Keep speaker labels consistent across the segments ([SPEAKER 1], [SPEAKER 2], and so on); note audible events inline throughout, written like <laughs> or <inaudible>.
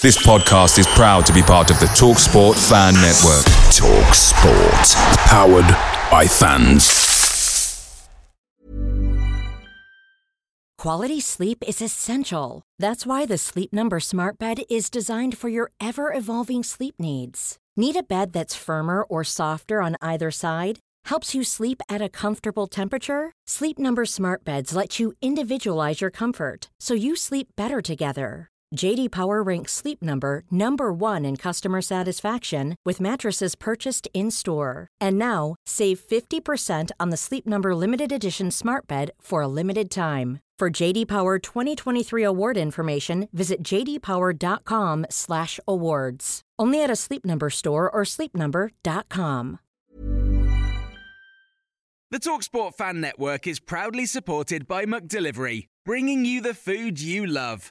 [SPEAKER 1] This podcast is proud to be part of the TalkSport Fan Network.
[SPEAKER 2] TalkSport. Powered by fans.
[SPEAKER 3] Quality sleep is essential. That's why the Sleep Number Smart Bed is designed for your ever evolving sleep needs. Need a bed that's firmer or softer on either side? Helps you sleep at a comfortable temperature? Sleep Number Smart Beds let you individualize your comfort so you sleep better together. JD Power ranks Sleep Number number 1 in customer satisfaction with mattresses purchased in-store. And now, save 50% on the Sleep Number limited edition Smart Bed for a limited time. For JD Power 2023 award information, visit jdpower.com/awards. Only at a Sleep Number store or sleepnumber.com.
[SPEAKER 4] The Talksport Fan Network is proudly supported by McDelivery, bringing you the food you love.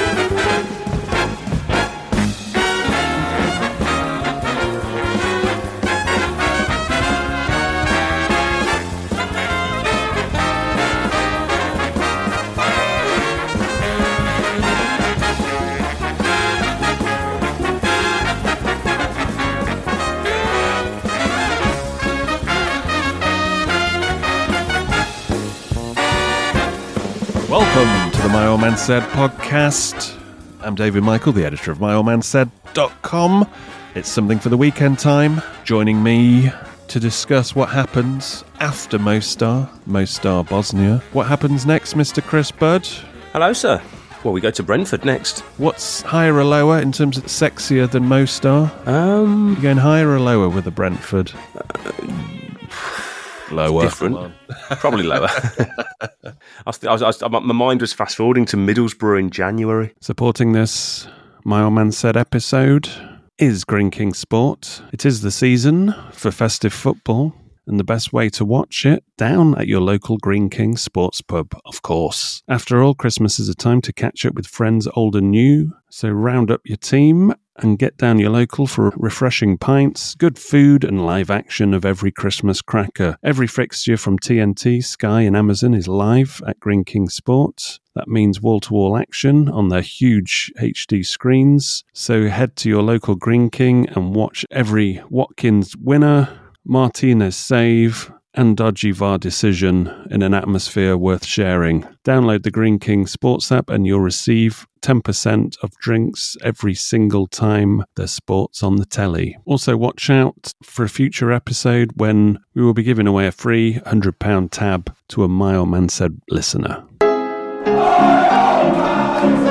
[SPEAKER 5] My Old Man Said podcast. I'm David Michael, the editor of MyOldManSaid.com. It's something for the weekend time. Joining me to discuss what happens after Mostar, Mostar Bosnia. What happens next, Mr. Chris Budd?
[SPEAKER 6] Hello, sir. Well, we go to Brentford next.
[SPEAKER 5] What's higher or lower in terms of sexier than Mostar?
[SPEAKER 6] Um,
[SPEAKER 5] You going higher or lower with the Brentford? Lower.
[SPEAKER 6] different. <laughs> Probably lower. <laughs> I was, I was, I was, my mind was fast forwarding to Middlesbrough in January.
[SPEAKER 5] Supporting this My Old Man Said episode is Greene King Sport. It is the season for festive football, and the best way to watch it down at your local Greene King Sports pub, of course. After all, Christmas is a time to catch up with friends old and new, so round up your team and get down your local for refreshing pints, good food, and live action of every Christmas cracker. Every fixture from TNT, Sky, and Amazon is live at Greene King Sports. That means wall to wall action on their huge HD screens. So head to your local Greene King and watch every Watkins winner, Martinez save, and dodgy VAR decision in an atmosphere worth sharing. Download the Greene King Sports app and you'll receive 10% of drinks every single time there's sports on the telly. Also, watch out for a future episode when we will be giving away a free £100 tab to a Mile Man Said listener. Oh,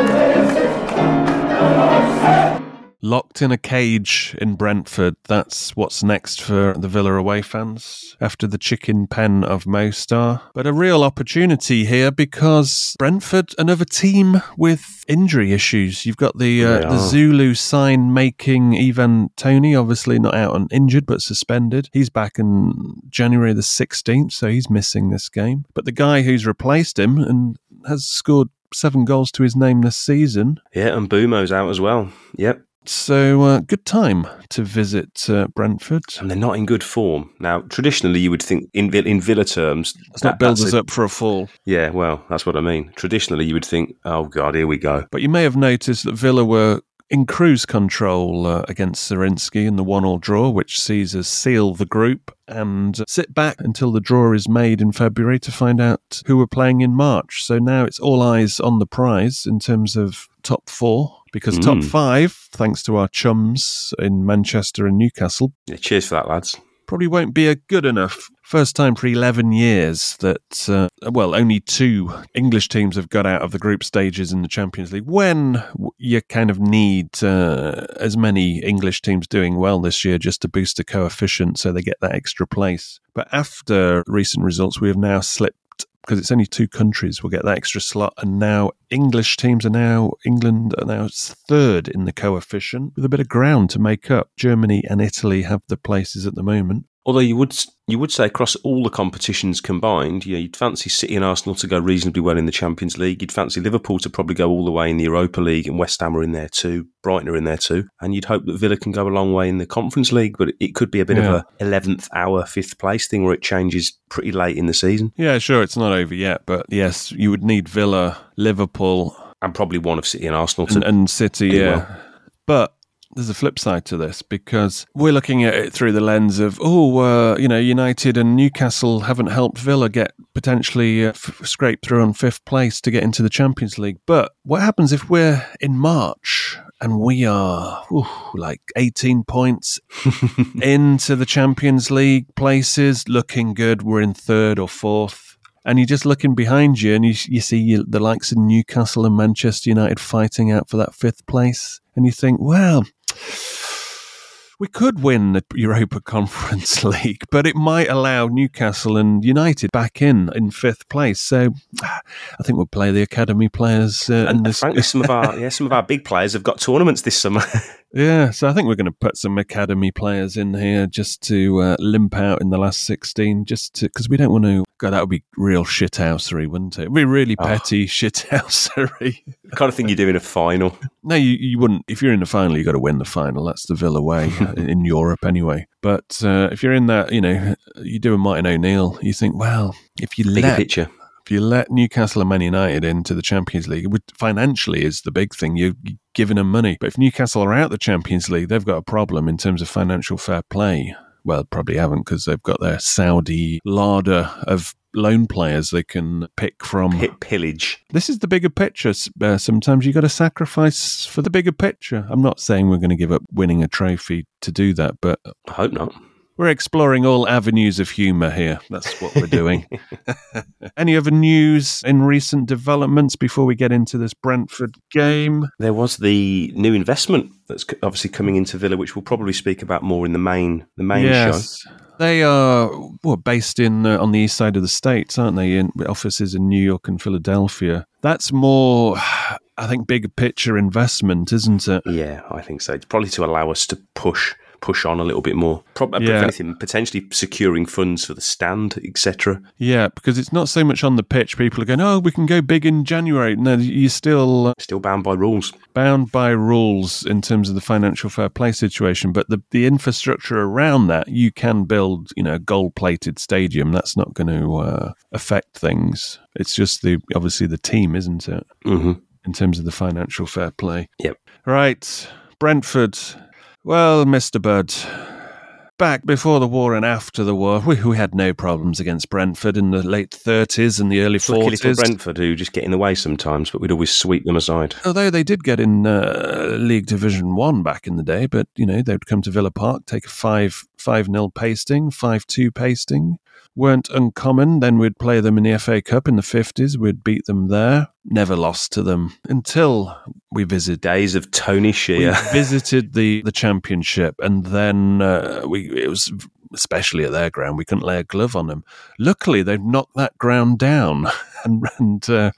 [SPEAKER 5] Locked in a cage in Brentford. That's what's next for the Villa away fans after the chicken pen of Mostar. But a real opportunity here because Brentford, another team with injury issues. You've got the uh, the. Zulu sign making Ivan Toney, obviously not out and injured but suspended. He's back in January the 16th, so he's missing this game. But the guy who's replaced him and has scored seven goals to his name this season
[SPEAKER 6] Yeah, and Mbeumo's out as well. Yep.
[SPEAKER 5] So, uh, good time to visit uh, Brentford.
[SPEAKER 6] And they're not in good form. Now, traditionally, you would think in, in Villa terms.
[SPEAKER 5] Let's not
[SPEAKER 6] that-
[SPEAKER 5] build
[SPEAKER 6] that's
[SPEAKER 5] us
[SPEAKER 6] a-
[SPEAKER 5] up for a fall.
[SPEAKER 6] Yeah, well, that's what I mean. Traditionally, you would think, oh, God, here we go.
[SPEAKER 5] But you may have noticed that Villa were in cruise control uh, against Zrinjski in the one-all draw, which sees us seal the group and sit back until the draw is made in February to find out who we're playing in March. So now it's all eyes on the prize in terms of top four. Because top
[SPEAKER 6] Mm.
[SPEAKER 5] five, thanks to our chums in Manchester and Newcastle,
[SPEAKER 6] Yeah, cheers for that, lads.
[SPEAKER 5] probably won't be a good enough. First time for 11 years that, uh, well, only two English teams have got out of the group stages in the Champions League. When you kind of need uh, as many English teams doing well this year just to boost the coefficient so they get that extra place. But after recent results, we have now slipped because it's only two countries will get that extra slot. And now English teams are now, England are now third in the coefficient with a bit of ground to make up. Germany and Italy have the places at the moment.
[SPEAKER 6] Although you would you would say across all the competitions combined, you know, you'd fancy City and Arsenal to go reasonably well in the Champions League. You'd fancy Liverpool to probably go all the way in the Europa League, and West Ham are in there too. Brighton are in there too, and you'd hope that Villa can go a long way in the Conference League. But it could be a bit
[SPEAKER 5] Yeah.
[SPEAKER 6] of a eleventh hour, fifth place thing where it changes pretty late in the season,
[SPEAKER 5] Yeah, sure, it's not over yet, but yes, you would need Villa, Liverpool,
[SPEAKER 6] and probably one of City and Arsenal to
[SPEAKER 5] and, and City, yeah.
[SPEAKER 6] well.
[SPEAKER 5] But there's a flip side to this because we're looking at it through the lens of, oh, uh, you know, United and Newcastle haven't helped Villa get potentially uh, f- scrape through on fifth place to get into the Champions League. But what happens if we're in March and we are ooh, like 18 points <laughs> into the Champions League places, looking good? We're in third or fourth. And you're just looking behind you, and you, you see you, the likes of Newcastle and Manchester United fighting out for that fifth place, and you think, well, we could win the Europa <laughs> Conference <laughs> League, but it might allow Newcastle and United back in in fifth place. So, <sighs> I think we'll play the academy players. Uh, in
[SPEAKER 6] And frankly, some of our yeah, some of our big players have got tournaments this summer. <laughs>
[SPEAKER 5] yeah, so I think we're going to put some academy players in here just to uh, limp out in the last sixteen, just because we don't want to. God, that would be real shithousery, wouldn't it? It'd be really
[SPEAKER 6] Oh.
[SPEAKER 5] petty <laughs> shithousery.
[SPEAKER 6] the kind of thing you do in a final.
[SPEAKER 5] No, you, you wouldn't. If you're in the final, you've got to win the final. That's the Villa way <laughs> uh, in Europe, anyway. But uh, if you're in that, you know, you do a Martin O'Neill. You think, well, if you
[SPEAKER 6] Bigger
[SPEAKER 5] let
[SPEAKER 6] picture.
[SPEAKER 5] if you let Newcastle and Man United into the Champions League, would, financially is the big thing. You're giving them money. But if Newcastle are out the Champions League, they've got a problem in terms of financial fair play. Well, probably haven't because they've got their Saudi larder of loan players they can pick from.
[SPEAKER 6] Pit pillage.
[SPEAKER 5] This is the bigger picture. Uh, sometimes you've got to sacrifice for the bigger picture. I'm not saying we're going to give up winning a trophy to do that, but
[SPEAKER 6] I hope not.
[SPEAKER 5] We're exploring all avenues of humour here. That's what we're doing. <laughs> Any other news in recent developments before we get into this Brentford game?
[SPEAKER 6] There was the new investment that's obviously coming into Villa, which we'll probably speak about more in the main the main show.
[SPEAKER 5] They are well, based in uh, on the east side of the states, aren't they? In offices in New York and Philadelphia. That's more, I think, bigger picture investment, isn't it?
[SPEAKER 6] Yeah, I think so. It's probably to allow us to push push on a little bit more. Probably,
[SPEAKER 5] Yeah.
[SPEAKER 6] anything, potentially securing funds for the stand, etc.
[SPEAKER 5] Yeah, because it's not so much on the pitch. People are going, "Oh, we can go big in January." No, you're still uh,
[SPEAKER 6] Still bound by rules.
[SPEAKER 5] bound by rules in terms of the financial fair play situation, but the the infrastructure around that, you can build, you know, a gold plated stadium. That's not going to uh, affect things. It's just the obviously the team, isn't it?
[SPEAKER 6] hmm
[SPEAKER 5] In terms of the financial fair play.
[SPEAKER 6] Yep.
[SPEAKER 5] Right, Brentford. Well, Mister Budd. Back before the war and after the war, we, we had no problems against Brentford in the late 30s and the early
[SPEAKER 6] Lucky little
[SPEAKER 5] 40s.
[SPEAKER 6] Brentford who just get in the way sometimes, but we'd always sweep them aside.
[SPEAKER 5] Although they did get in uh, League Division One back in the day, but you know they'd come to Villa Park, take a five five nil pasting, five two pasting, weren't uncommon. Then we'd play them in the FA Cup in the fifties. We'd beat them there. Never lost to them until we visited.
[SPEAKER 6] Days of Tony Xia.
[SPEAKER 5] We visited the the championship, and then uh, we it was especially at their ground. We couldn't lay a glove on them. Luckily, they've knocked that ground down <laughs> and and. Uh,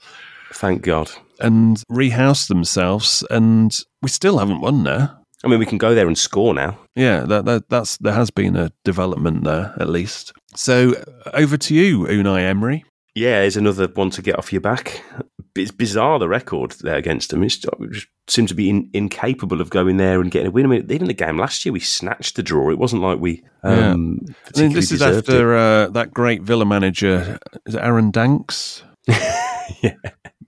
[SPEAKER 6] Thank God.
[SPEAKER 5] and rehouse themselves, and we still haven't won there.
[SPEAKER 6] I mean, we can go there and score now.
[SPEAKER 5] Yeah, that, that that's there has been a development there at least. So over to you, Unai Emery.
[SPEAKER 6] Yeah, there's another one to get off your back. It's bizarre the record there against them. It's, it just seems to be in, incapable of going there and getting a win. I mean, even the game last year, we snatched the draw. It wasn't like we. Um,
[SPEAKER 5] I mean, this is after uh, that great Villa manager, is it Aaron Danks? <laughs>
[SPEAKER 6] Yeah.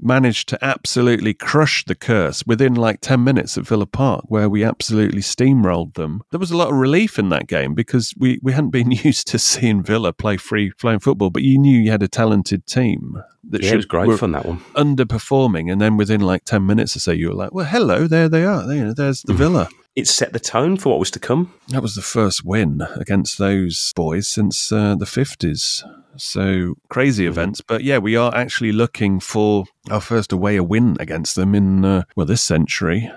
[SPEAKER 5] Managed to absolutely crush the curse within like 10 minutes at Villa Park, where we absolutely steamrolled them. There was a lot of relief in that game because we, we hadn't been <laughs> used to seeing Villa play free flowing football, but you knew you had a talented team that
[SPEAKER 6] Yeah, it
[SPEAKER 5] should-
[SPEAKER 6] was great fun that one.
[SPEAKER 5] underperforming. And then within like 10 minutes or so, you were like, well, hello, there they are. There, there's the <clears throat> Villa.
[SPEAKER 6] It set the tone for what was to come.
[SPEAKER 5] That was the first win against those boys since uh, the 50s. So crazy events. But yeah, we are actually looking for our first away a win against them in, uh, well, this century.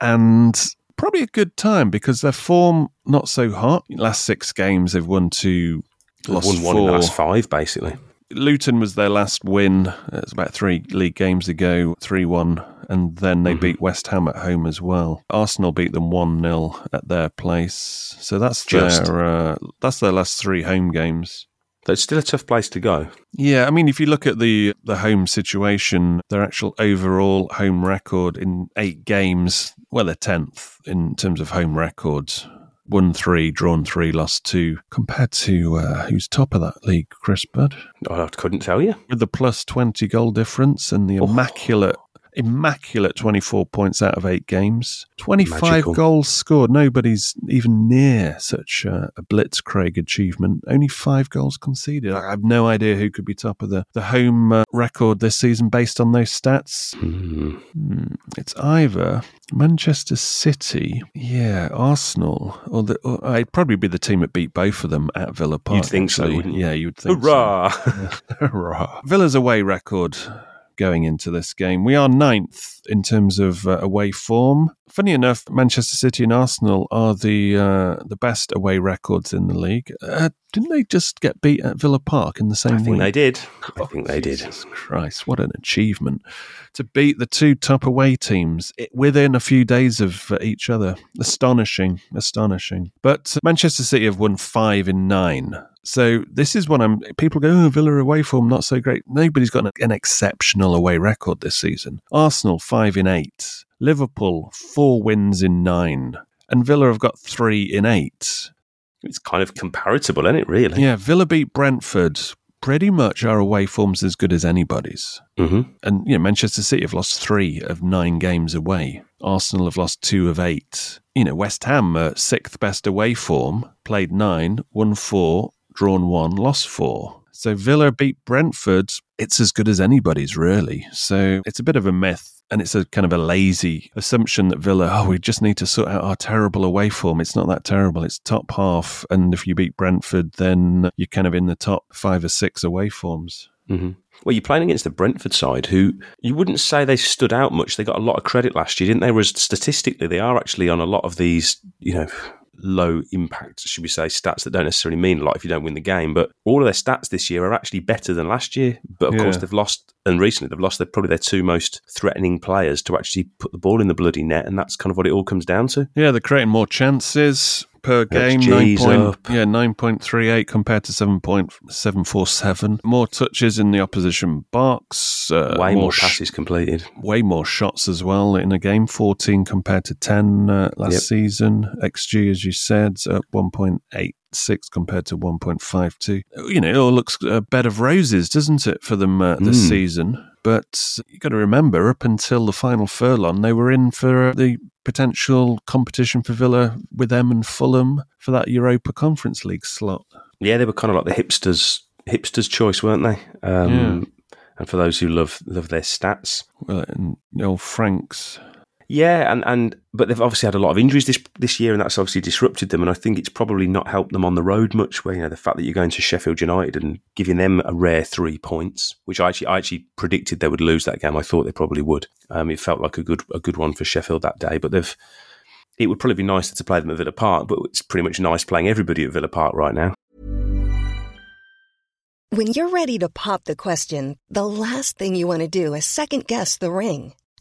[SPEAKER 5] And probably a good time because their form not so hot. Last six games, they've won two,
[SPEAKER 6] They've
[SPEAKER 5] lost
[SPEAKER 6] won one
[SPEAKER 5] four.
[SPEAKER 6] in the last five, basically.
[SPEAKER 5] Luton was their last win. It was about three league games ago, 3 1. And then they beat West Ham at home as well. Arsenal beat them 1 0 at their place. So that's
[SPEAKER 6] Just.
[SPEAKER 5] their, uh, that's their last three home games.
[SPEAKER 6] But it's still a tough place to go.
[SPEAKER 5] Yeah, I mean, if you look at the the home situation, their actual overall home record in eight games, well, they're tenth in terms of home records. Won three, drawn three, lost two. Compared to uh, who's top of that league, Chris Budd,
[SPEAKER 6] I couldn't tell you.
[SPEAKER 5] with the plus twenty goal difference and the immaculate. Immaculate 24 points out of eight games. 25
[SPEAKER 6] Magical.
[SPEAKER 5] goals scored. Nobody's even near such a, a blitzkrieg achievement. Only five goals conceded. I have no idea who could be top of the, the home uh, record this season based on those stats.
[SPEAKER 6] Hmm,
[SPEAKER 5] It's either Manchester City, yeah, Arsenal, or, the, or it'd probably be the team that beat both of them at Villa Park.
[SPEAKER 6] You think so, wouldn't you?
[SPEAKER 5] Yeah, you'd think so.
[SPEAKER 6] Hurrah! <laughs>
[SPEAKER 5] Hurrah. Villa's away record going into this game. We are ninth in terms of uh, away form. Funny enough, Manchester City and Arsenal are the uh, the best away records in the league. Uh, didn't they just get beat at Villa Park in the same thing?
[SPEAKER 6] I think
[SPEAKER 5] week?
[SPEAKER 6] they did. I think they did.
[SPEAKER 5] Jesus Christ, what an achievement to beat the two top away teams within a few days of uh, each other. Astonishing, astonishing. But Manchester City have won five in nine. So this is what I'm. People go, oh, Villa away form not so great. Nobody's got an, an exceptional away record this season. Arsenal five in eight. Liverpool four wins in nine, and Villa have got three in eight.
[SPEAKER 6] It's kind of comparable, isn't it, really?
[SPEAKER 5] Yeah, Villa beat Brentford. Pretty much our away form's as good as anybody's.
[SPEAKER 6] hmm
[SPEAKER 5] And you know, Manchester City have lost three of nine games away. Arsenal have lost two of eight. You know, West Ham are sixth best away form, played nine, won four, drawn one, lost four. So Villa beat Brentford. It's as good as anybody's, really. So it's a bit of a myth. And it's a kind of a lazy assumption that Villa, oh, we just need to sort out our terrible away form. It's not that terrible. It's top half. And if you beat Brentford, then you're kind of in the top five or six away forms.
[SPEAKER 6] hmm Well, you're playing against the Brentford side, who you wouldn't say they stood out much. They got a lot of credit last year, didn't they? Whereas statistically, they are actually on a lot of these, you know, low impact, should we say, stats that don't necessarily mean a lot if you don't win the game. But all of their stats this year are actually better than last year. But of course, they've lost, and recently they've lost their, probably their two most threatening players to actually put the ball in the bloody net, and that's kind of what it all comes down to.
[SPEAKER 5] Yeah, they're creating more chances per game. Nine point, yeah, nine point three eight compared to seven point seven four seven. More touches in the opposition box. Uh,
[SPEAKER 6] Way more
[SPEAKER 5] sh-
[SPEAKER 6] passes completed.
[SPEAKER 5] way more shots as well in a game. Fourteen compared to ten uh, last
[SPEAKER 6] Yep.
[SPEAKER 5] season. XG, as you said, up one point eight. Six compared to 1.52. You know, it all looks a bed of roses, doesn't it, for them uh, this
[SPEAKER 6] Mm.
[SPEAKER 5] season? But you've got to remember, up until the final furlong, they were in for the potential competition for Villa with them and Fulham for that Europa Conference League slot.
[SPEAKER 6] Yeah, they were kind of like the hipsters, hipsters' choice, weren't they? Um, And for those who love love their stats,
[SPEAKER 5] Well, and the old Franks.
[SPEAKER 6] Yeah, and, and but they've obviously had a lot of injuries this this year, and that's obviously disrupted them. And I think it's probably not helped them on the road much. Where you know the fact that you're going to Sheffield United and giving them a rare three points, which I actually I actually predicted they would lose that game. I thought they probably would. Um, it felt like a good a good one for Sheffield that day, but they've. It would probably be nicer to play them at Villa Park, but it's pretty much nice playing everybody at Villa Park right now.
[SPEAKER 7] When you're ready to pop the question, the last thing you want to do is second guess the ring.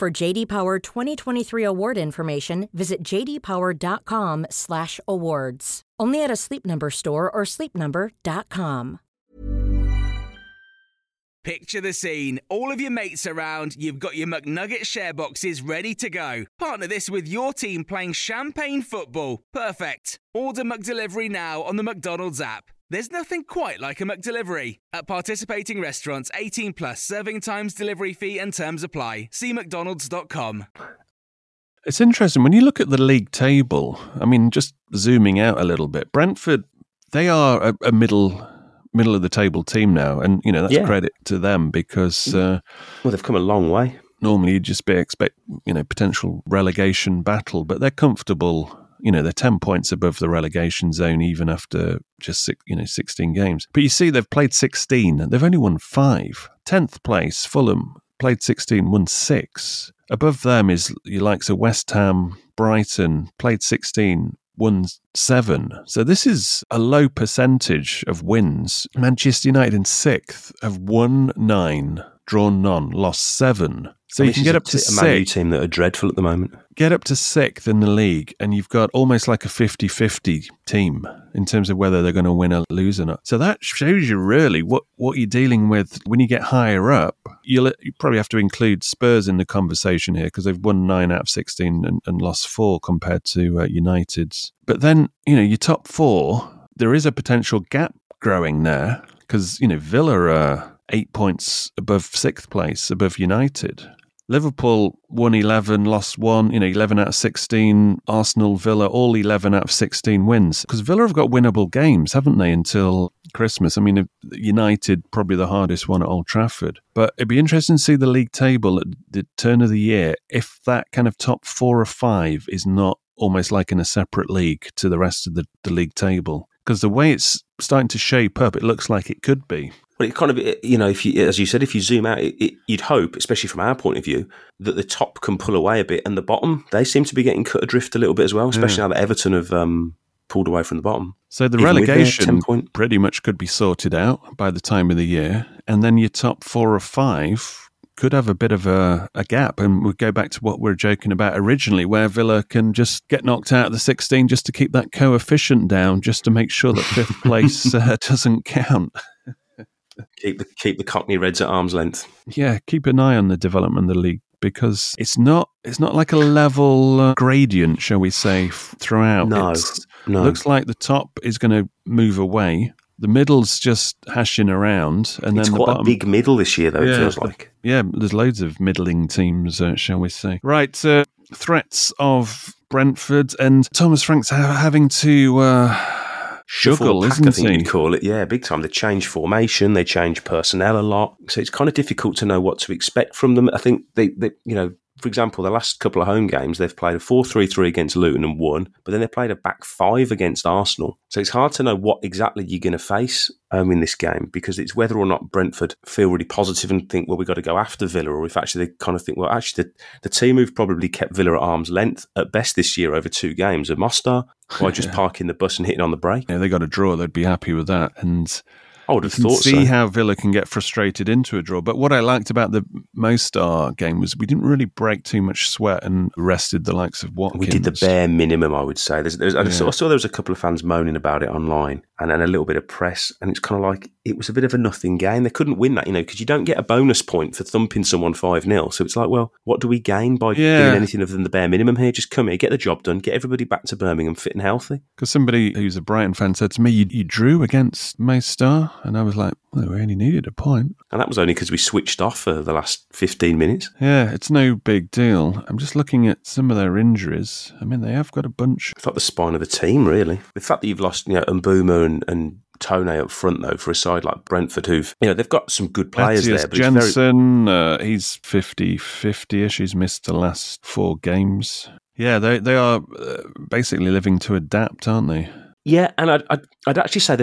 [SPEAKER 3] For JD Power 2023 award information, visit jdpower.com/awards. Only at a Sleep Number store or sleepnumber.com.
[SPEAKER 4] Picture the scene. All of your mates around, you've got your McNugget share boxes ready to go. Partner this with your team playing champagne football. Perfect. Order McDelivery now on the McDonald's app. There's nothing quite like a McDelivery. At participating restaurants, 18 plus serving times, delivery fee, and terms apply. See McDonald's.com.
[SPEAKER 5] It's interesting when you look at the league table. I mean, just zooming out a little bit, Brentford, they are a, a middle middle of the table team now, and you know that's
[SPEAKER 6] Yeah.
[SPEAKER 5] credit to them because uh,
[SPEAKER 6] Well, they've come a long way.
[SPEAKER 5] normally you'd just be expect you know potential relegation battle, but they're comfortable. You know they're ten points above the relegation zone even after just six, you know sixteen games. But you see they've played sixteen, and they've only won five. Tenth place, Fulham played sixteen, won six. Above them is your likes of West Ham, Brighton played sixteen, won seven. So this is a low percentage of wins. Manchester United in sixth have won nine, drawn none, lost seven. So
[SPEAKER 6] And
[SPEAKER 5] you can get up to
[SPEAKER 6] a Man U team that are dreadful at the moment.
[SPEAKER 5] get up to sixth in the league, and you've got almost like a 50-50 team in terms of whether they're going to win or lose or not. So that shows you really what, what you're dealing with when you get higher up. You'll you probably have to include Spurs in the conversation here because they've won nine out of 16 and, and lost four compared to uh, United's. But then, you know, your top four, there is a potential gap growing there because, you know, Villa are eight points above sixth place, above United. Liverpool won 11, lost one, you know, 11 out of 16. Arsenal, Villa, all 11 out of 16 wins. Because Villa have got winnable games, haven't they, until Christmas? I mean, United, probably the hardest one at Old Trafford. But it'd be interesting to see the league table at the turn of the year if that kind of top four or five is not almost like in a separate league to the rest of the, the league table. Because the way it's starting to shape up, it looks like it could be.
[SPEAKER 6] Well, it kind of, you know, if you, as you said, if you zoom out, it, it, you'd hope, especially from our point of view, that the top can pull away a bit, and the bottom they seem to be getting cut adrift a little bit as well, especially now that Everton have um, pulled away from the bottom.
[SPEAKER 5] So the
[SPEAKER 6] Even
[SPEAKER 5] relegation
[SPEAKER 6] point-
[SPEAKER 5] pretty much could be sorted out by the time of the year, and then your top four or five could have a bit of a, a gap. And we go back to what we were joking about originally, where Villa can just get knocked out of the 16 just to keep that coefficient down, just to make sure that fifth <laughs> place uh, doesn't count. <laughs>
[SPEAKER 6] Keep the keep the Cockney Reds at arm's length.
[SPEAKER 5] Yeah, keep an eye on the development of the league because it's not it's not like a level uh, gradient, shall we say, f- throughout.
[SPEAKER 6] No,
[SPEAKER 5] It's-
[SPEAKER 6] no.
[SPEAKER 5] looks like the top is going to move away. The middle's just hashing around, and
[SPEAKER 6] it's
[SPEAKER 5] then the
[SPEAKER 6] quite
[SPEAKER 5] bottom.
[SPEAKER 6] a big middle this year, though. It
[SPEAKER 5] Yeah.
[SPEAKER 6] feels like.
[SPEAKER 5] yeah, there's loads of middling teams, uh, shall we say? Right, uh, threats of Brentford and Thomas Frank's ha- having to uh,
[SPEAKER 6] Shuffle pack,
[SPEAKER 5] isn't
[SPEAKER 6] I think
[SPEAKER 5] he?
[SPEAKER 6] you'd call it. Yeah, big time. They change formation, they change personnel a lot, so it's kind of difficult to know what to expect from them. I think they, they you know, for example, the last couple of home games they've played a 4-3-3 against Luton and won, but then they played a back five against Arsenal. So it's hard to know what exactly you're going to face um, in this game because it's whether or not Brentford feel really positive and think, well, we've got to go after Villa, or if actually they kind of think, well, actually the, the team who've probably kept Villa at arm's length at best this year over two games are Mostar by just <laughs> parking the bus and hitting on the brake.
[SPEAKER 5] Yeah, they got a draw. They'd be happy with that, and
[SPEAKER 6] I would
[SPEAKER 5] you can
[SPEAKER 6] thought
[SPEAKER 5] see
[SPEAKER 6] so.
[SPEAKER 5] how Villa can get frustrated into a draw. But what I liked about the Mostar game was we didn't really break too much sweat and rested the likes of Watkins.
[SPEAKER 6] We did the bare minimum, I would say. There's, there's, I, saw, I saw there was a couple of fans moaning about it online and, then a little bit of press. And it's kind of like it was a bit of a nothing game. They couldn't win that, you know, because you don't get a bonus point for thumping someone 5 0. So it's like, well, what do we gain by
[SPEAKER 5] Yeah.
[SPEAKER 6] doing anything other than the bare minimum here? Just come here, get the job done, get everybody back to Birmingham fit and healthy.
[SPEAKER 5] Because somebody who's a Brighton fan said to me, you, you drew against Mostar. And I was like, well, we only needed a point.
[SPEAKER 6] And that was only because we switched off for the last 15 minutes.
[SPEAKER 5] Yeah, it's no big deal. I'm just looking at some of their injuries. I mean, they have got a bunch.
[SPEAKER 6] It's like the spine of the team, really. The fact that you've lost, you know, Mbuma and, and Toney up front, though, for a side like Brentford, who've, you know, they've got some good players
[SPEAKER 5] Matthias
[SPEAKER 6] there. But very,
[SPEAKER 5] Jensen, uh, he's 50 50 ish. He's missed the last four games. Yeah, they, they are uh, basically living to adapt, aren't they?
[SPEAKER 6] Yeah, and I'd, I'd, I'd actually say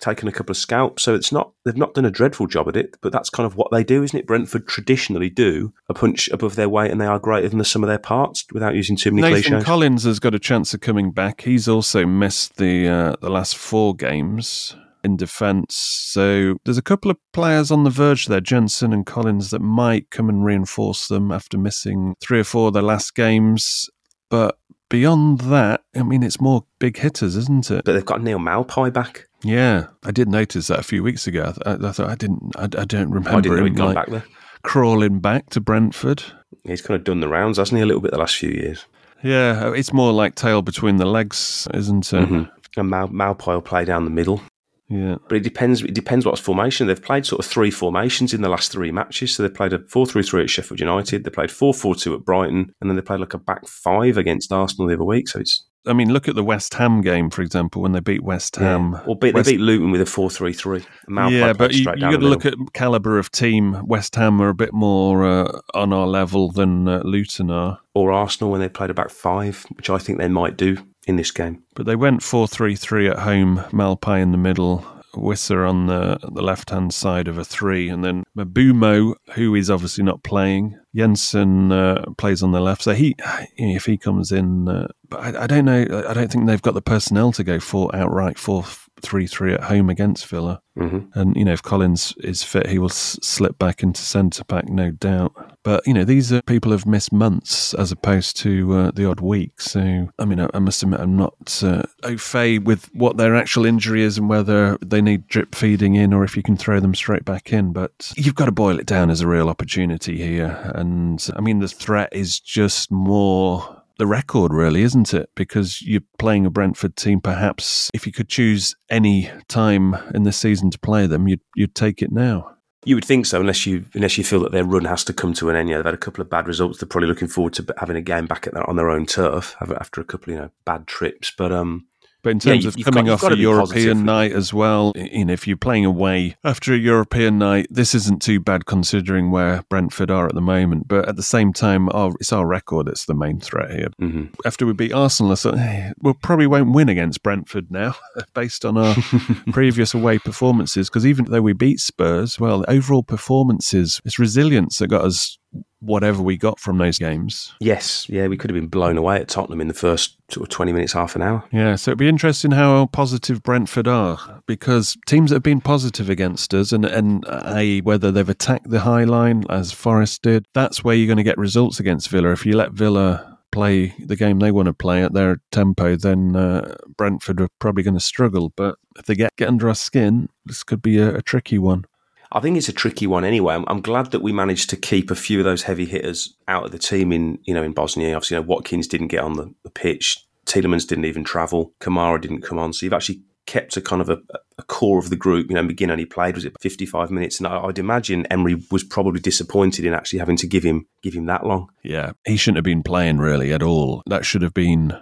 [SPEAKER 6] taken a couple of scalps. So it's not they've not done a dreadful job at it, but that's kind of what they do, isn't it? Brentford traditionally do a punch above their weight, and they are greater than the sum of their parts without using too many
[SPEAKER 5] Nathan
[SPEAKER 6] cliches.
[SPEAKER 5] Collins has got a chance of coming back. He's also missed the uh, the last four games in defence. So there's a couple of players on the verge there, Jensen and Collins, that might come and reinforce them after missing three or four of their last games. But beyond that, I mean, it's more big hitters, isn't it?
[SPEAKER 6] But they've got Neal Maupay back.
[SPEAKER 5] Yeah, I did notice that a few weeks ago. I, I thought I didn't. I, I don't remember
[SPEAKER 6] I didn't know
[SPEAKER 5] him
[SPEAKER 6] gone
[SPEAKER 5] like,
[SPEAKER 6] back there.
[SPEAKER 5] crawling back to Brentford.
[SPEAKER 6] He's kind of done the rounds, hasn't he, a little bit the last few years?
[SPEAKER 5] Yeah, it's more like tail between the legs, isn't it?
[SPEAKER 6] Mhm. And Mal- play down the middle.
[SPEAKER 5] Yeah.
[SPEAKER 6] But it depends. It depends what's formation. They've played sort of three formations in the last three matches. So they played a four-three-three at Sheffield United. They played four-four-two at Brighton, and then they played like a back five against Arsenal the other week. So it's
[SPEAKER 5] I mean, look at the West Ham game, for example, when they beat West Ham.
[SPEAKER 6] or beat,
[SPEAKER 5] West-
[SPEAKER 6] they beat Luton with a four-three-three. Maupay
[SPEAKER 5] yeah, but you, you got to look at caliber of team. West Ham are a bit more uh, on our level than uh, Luton are,
[SPEAKER 6] or Arsenal when they played about five, which I think they might do in this game.
[SPEAKER 5] but they went four-three-three at home. Maupay in the middle, Wissa on the the left hand side of a three, and then Mbeumo, who is obviously not playing. Jensen uh, plays on the left, so he, if he comes in, uh, but I, I don't know. I don't think they've got the personnel to go for outright four three three at home against Villa.
[SPEAKER 6] hmm
[SPEAKER 5] And you know, if Collins is fit, he will s- slip back into centre back, no doubt. But you know, these are people who've missed months as opposed to uh, the odd week. So, I mean, I, I must admit, I'm not uh, au fait with what their actual injury is and whether they need drip feeding in or if you can throw them straight back in. But you've got to boil it down as a real opportunity here. And I mean, the threat is just more the record, really, isn't it? Because you're playing a Brentford team. Perhaps if you could choose any time in the season to play them, you'd you'd take it now.
[SPEAKER 6] You would think so, unless you unless you feel that their run has to come to an end. Yeah, they've had a couple of bad results. They're probably looking forward to having a game back at their, on their own turf after a couple, you know, bad trips. But um,
[SPEAKER 5] But in terms
[SPEAKER 6] you-
[SPEAKER 5] of coming
[SPEAKER 6] got-
[SPEAKER 5] off a. European night as well, you know, if you're playing away after a European night, this isn't too bad considering where Brentford are at the moment. But at the same time, our, it's our record that's the main threat here.
[SPEAKER 6] mhm.
[SPEAKER 5] After we beat Arsenal, I thought, hey, we probably won't win against Brentford now, <laughs> based on our <laughs> previous away performances. Because even though we beat Spurs, well, overall performances, it's resilience that got us whatever we got from those games.
[SPEAKER 6] yes, yeah, we could have been blown away at Tottenham in the first sort of twenty minutes, half an hour.
[SPEAKER 5] Yeah, so it'd be interesting how positive Brentford are because teams that have been positive against us, and and i.e. whether they've attacked the high line as Forest did, that's where you're going to get results against Villa. If you let Villa play the game they want to play at their tempo, then uh, Brentford are probably going to struggle. But if they get get under our skin, this could be a, a tricky one.
[SPEAKER 6] I think it's a tricky one anyway. I'm, I'm glad that we managed to keep a few of those heavy hitters out of the team in you know in Bosnia. Obviously, you know, Watkins didn't get on the, the pitch. Tielemans didn't even travel. Kamara didn't come on. So you've actually kept a kind of a, a core of the group. You know, McGinn only played was it 55 minutes, and I, I'd imagine Emery was probably disappointed in actually having to give him give him that long.
[SPEAKER 5] Yeah, he shouldn't have been playing really at all. That should have been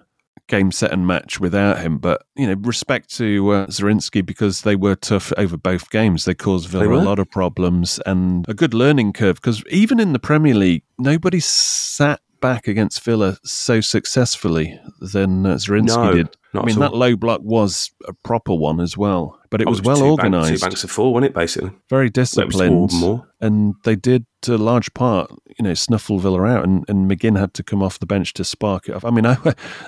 [SPEAKER 5] game set and match without him. But you know, respect to uh, Zrinjski because they were tough over both games. They caused Villa
[SPEAKER 6] They
[SPEAKER 5] a lot of problems and a good learning curve. Because even in the Premier League, nobody sat back against Villa so successfully than uh, Zrinjski
[SPEAKER 6] No,
[SPEAKER 5] did.
[SPEAKER 6] Not
[SPEAKER 5] I mean, that low block was a proper one as well, but it
[SPEAKER 6] Oh,
[SPEAKER 5] was
[SPEAKER 6] two
[SPEAKER 5] well
[SPEAKER 6] bank-
[SPEAKER 5] organised,
[SPEAKER 6] two banks of four, wasn't it? Basically,
[SPEAKER 5] very
[SPEAKER 6] was
[SPEAKER 5] disciplined and they did to a large part, you know, snuffle Villa out, and, and McGinn had to come off the bench to spark it off. I mean, <laughs> I,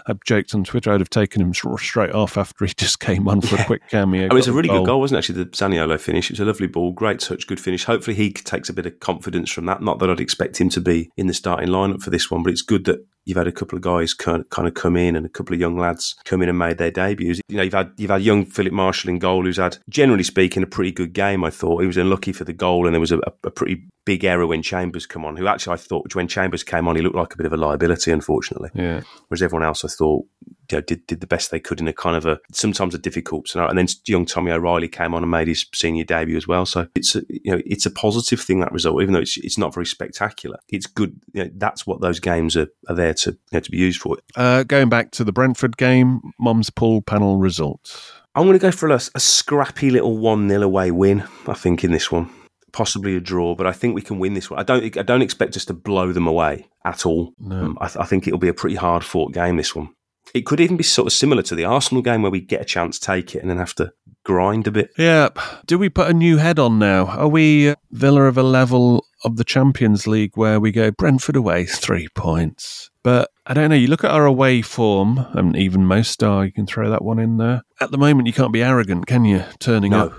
[SPEAKER 5] I joked on Twitter I'd have taken him straight off after he just came on for a <laughs> quick cameo.
[SPEAKER 6] I mean, it's a really
[SPEAKER 5] the
[SPEAKER 6] good goal, wasn't it? Actually, the Zaniolo finish. It was a lovely ball, great touch, good finish. Hopefully, he takes a bit of confidence from that. Not that I'd expect him to be in the starting lineup for this one, but it's good that you've had a couple of guys kind of come in and a couple of young lads come in and made their debuts. You know, you've had you've had young Filip Marschall in goal, who's had, generally speaking, a pretty good game. I thought he was unlucky for the goal, and there was a, a pretty big error when Chambers come on. Who actually I thought when Chambers came on, he looked like a bit of a liability, unfortunately.
[SPEAKER 5] Yeah.
[SPEAKER 6] Whereas everyone else, I thought, you know, did did the best they could in a kind of a sometimes a difficult scenario. And then young Tommy O'Reilly came on and made his senior debut as well. So it's a, you know it's a positive thing that result, even though it's it's not very spectacular. It's good. You know, that's what those games are, are there to you know, to be used for.
[SPEAKER 5] Uh, going back to the Brentford game, Mom's pool panel results.
[SPEAKER 6] I'm going to go for a, a scrappy little one 0 away win. I think in this one. Possibly a draw, but I think we can win this one. I don't. I don't expect us to blow them away at all. Um, I, th- I think it'll be a pretty hard fought game. This one. It could even be sort of similar to the Arsenal game where we get a chance, take it, and then have to grind a bit.
[SPEAKER 5] Yeah. Do we put a new head on now? Are we uh, Villa of a level of the Champions League where we go Brentford away <laughs> three points? But I don't know. You look at our away form, and even Mostar. You can throw that one in there. At the moment, you can't be arrogant, can you? Turning
[SPEAKER 6] No,
[SPEAKER 5] up.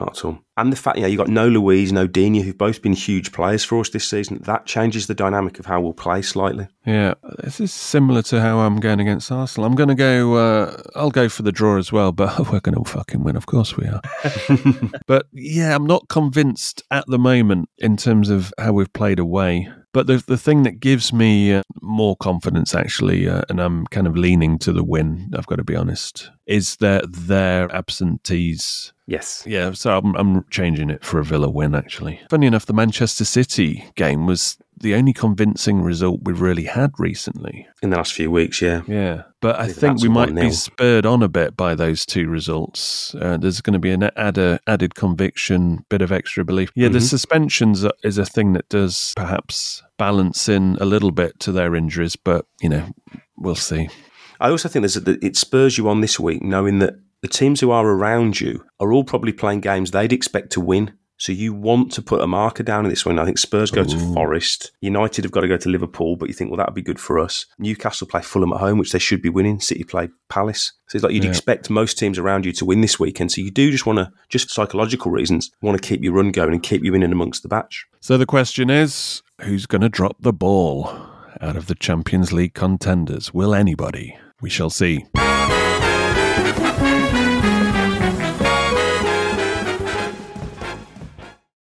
[SPEAKER 6] not at all. And the fact yeah, you know you got no Luiz, no Digne, who've both been huge players for us this season, that changes the dynamic of how we'll play slightly.
[SPEAKER 5] Yeah, this is similar to how I'm going against Arsenal. I'm going to go. Uh, I'll go for the draw as well, but <laughs> we're going to fucking win. Of course we are. <laughs> but yeah, I'm not convinced at the moment in terms of how we've played away. But the the thing that gives me uh, more confidence, actually, uh, and I'm kind of leaning to the win. I've got to be honest, is that their absentees.
[SPEAKER 6] Yes.
[SPEAKER 5] Yeah, so I'm, I'm changing it for a Villa win. Actually, funny enough, the Manchester City game was the only convincing result we've really had recently.
[SPEAKER 6] In the last few weeks, yeah.
[SPEAKER 5] Yeah. But I
[SPEAKER 6] think
[SPEAKER 5] we might be spurred on a bit by those two results. Uh, there's going to be an add added conviction, bit of extra belief. Yeah, the
[SPEAKER 6] Mhm.
[SPEAKER 5] suspensions is a thing that does perhaps balance in a little bit to their injuries, but, you know, we'll see.
[SPEAKER 6] I also think there's a, that it spurs you on this week, knowing that the teams who are around you are all probably playing games they'd expect to win. So you want to put a marker down in this one. I think Spurs go to Forest. United have got to go to Liverpool, but you think, well, that would be good for us. Newcastle play Fulham at home, which they should be winning. City play Palace. So it's like you'd
[SPEAKER 5] Yeah.
[SPEAKER 6] expect most teams around you to win this weekend. So you do just want to, just for psychological reasons, want to keep your run going and keep you in and amongst the batch.
[SPEAKER 5] So the question is who's going to drop the ball out of the Champions League contenders? Will anybody? We shall see.